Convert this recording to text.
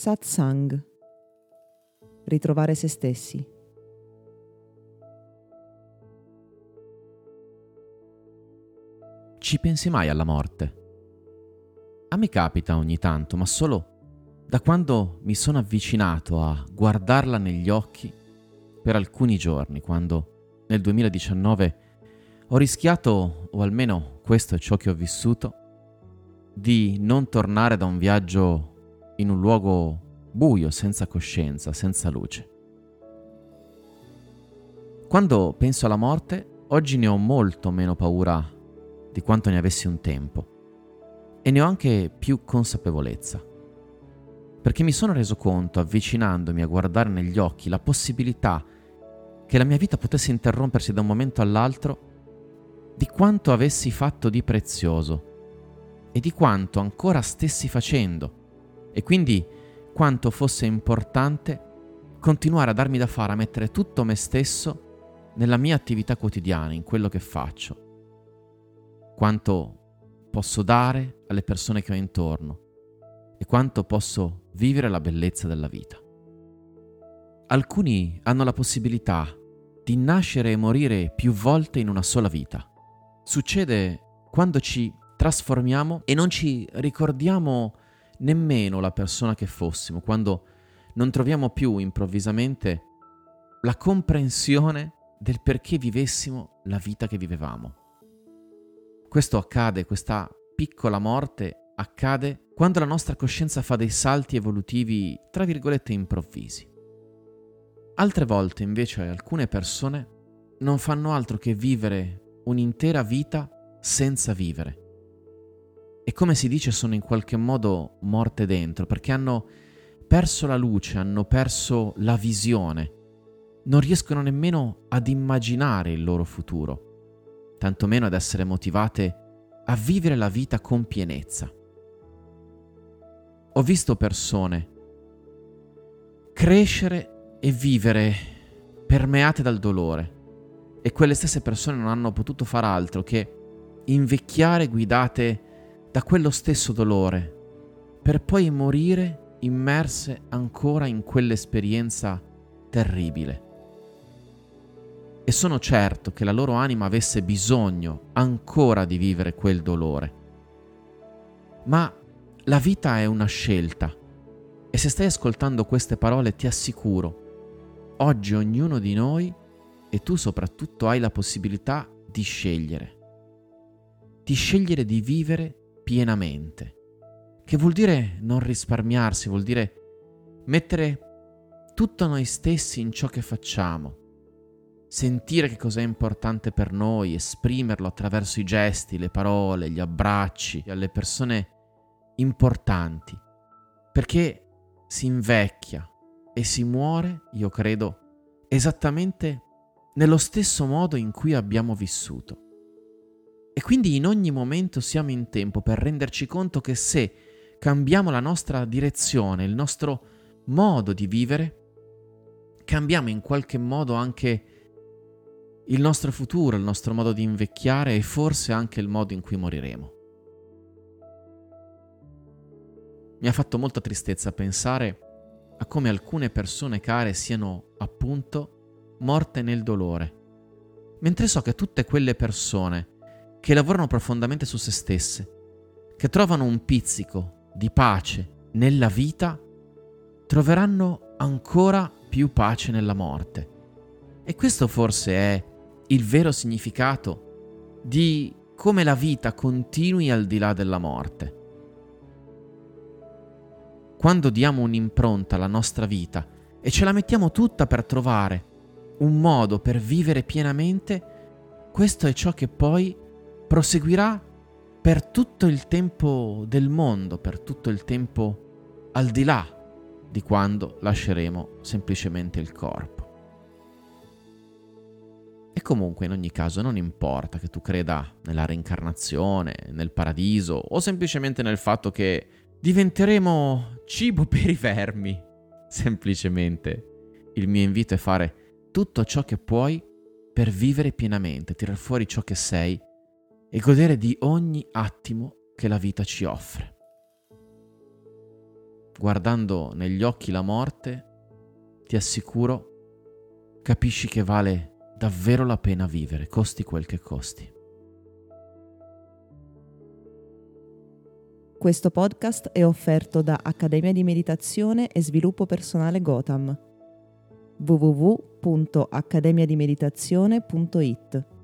Satsang. Ritrovare se stessi. Ci pensi mai alla morte? A me capita ogni tanto, ma solo da quando mi sono avvicinato a guardarla negli occhi per alcuni giorni, quando nel 2019 ho rischiato, o almeno questo è ciò che ho vissuto, di non tornare da un viaggio in un luogo buio, senza coscienza, senza luce. Quando penso alla morte, oggi ne ho molto meno paura di quanto ne avessi un tempo e ne ho anche più consapevolezza. Perché mi sono reso conto, avvicinandomi a guardare negli occhi, la possibilità che la mia vita potesse interrompersi da un momento all'altro, di quanto avessi fatto di prezioso e di quanto ancora stessi facendo e quindi quanto fosse importante continuare a darmi da fare, a mettere tutto me stesso nella mia attività quotidiana, in quello che faccio. Quanto posso dare alle persone che ho intorno e quanto posso vivere la bellezza della vita. Alcuni hanno la possibilità di nascere e morire più volte in una sola vita. Succede quando ci trasformiamo e non ci ricordiamo nemmeno la persona che fossimo, quando non troviamo più improvvisamente la comprensione del perché vivessimo la vita che vivevamo. Questo accade, questa piccola morte accade quando la nostra coscienza fa dei salti evolutivi, tra virgolette, improvvisi. Altre volte invece alcune persone non fanno altro che vivere un'intera vita senza vivere e come si dice sono in qualche modo morte dentro perché hanno perso la luce, hanno perso la visione, non riescono nemmeno ad immaginare il loro futuro, tantomeno ad essere motivate a vivere la vita con pienezza. Ho visto persone crescere e vivere permeate dal dolore e quelle stesse persone non hanno potuto far altro che invecchiare guidate da quello stesso dolore, per poi morire immerse ancora in quell'esperienza terribile. E sono certo che la loro anima avesse bisogno ancora di vivere quel dolore. Ma la vita è una scelta e se stai ascoltando queste parole ti assicuro, oggi ognuno di noi e tu soprattutto hai la possibilità di scegliere. Di scegliere di vivere pienamente, che vuol dire non risparmiarsi, vuol dire mettere tutto noi stessi in ciò che facciamo, sentire che cos'è importante per noi, esprimerlo attraverso i gesti, le parole, gli abbracci alle persone importanti, perché si invecchia e si muore, io credo, esattamente nello stesso modo in cui abbiamo vissuto. E quindi in ogni momento siamo in tempo per renderci conto che se cambiamo la nostra direzione, il nostro modo di vivere, cambiamo in qualche modo anche il nostro futuro, il nostro modo di invecchiare e forse anche il modo in cui moriremo. Mi ha fatto molta tristezza pensare a come alcune persone care siano appunto morte nel dolore, mentre so che tutte quelle persone che lavorano profondamente su se stesse, che trovano un pizzico di pace nella vita, troveranno ancora più pace nella morte. E questo forse è il vero significato di come la vita continui al di là della morte. Quando diamo un'impronta alla nostra vita e ce la mettiamo tutta per trovare un modo per vivere pienamente, questo è ciò che poi proseguirà per tutto il tempo del mondo, per tutto il tempo al di là di quando lasceremo semplicemente il corpo. E comunque in ogni caso non importa che tu creda nella reincarnazione, nel paradiso o semplicemente nel fatto che diventeremo cibo per i vermi. Semplicemente il mio invito è fare tutto ciò che puoi per vivere pienamente, tirar fuori ciò che sei e godere di ogni attimo che la vita ci offre. guardando negli occhi la morte, ti assicuro, capisci che vale davvero la pena vivere, costi quel che costi. Questo podcast è offerto da Accademia di Meditazione e Sviluppo Personale Gotham www.accademiadimeditazione.it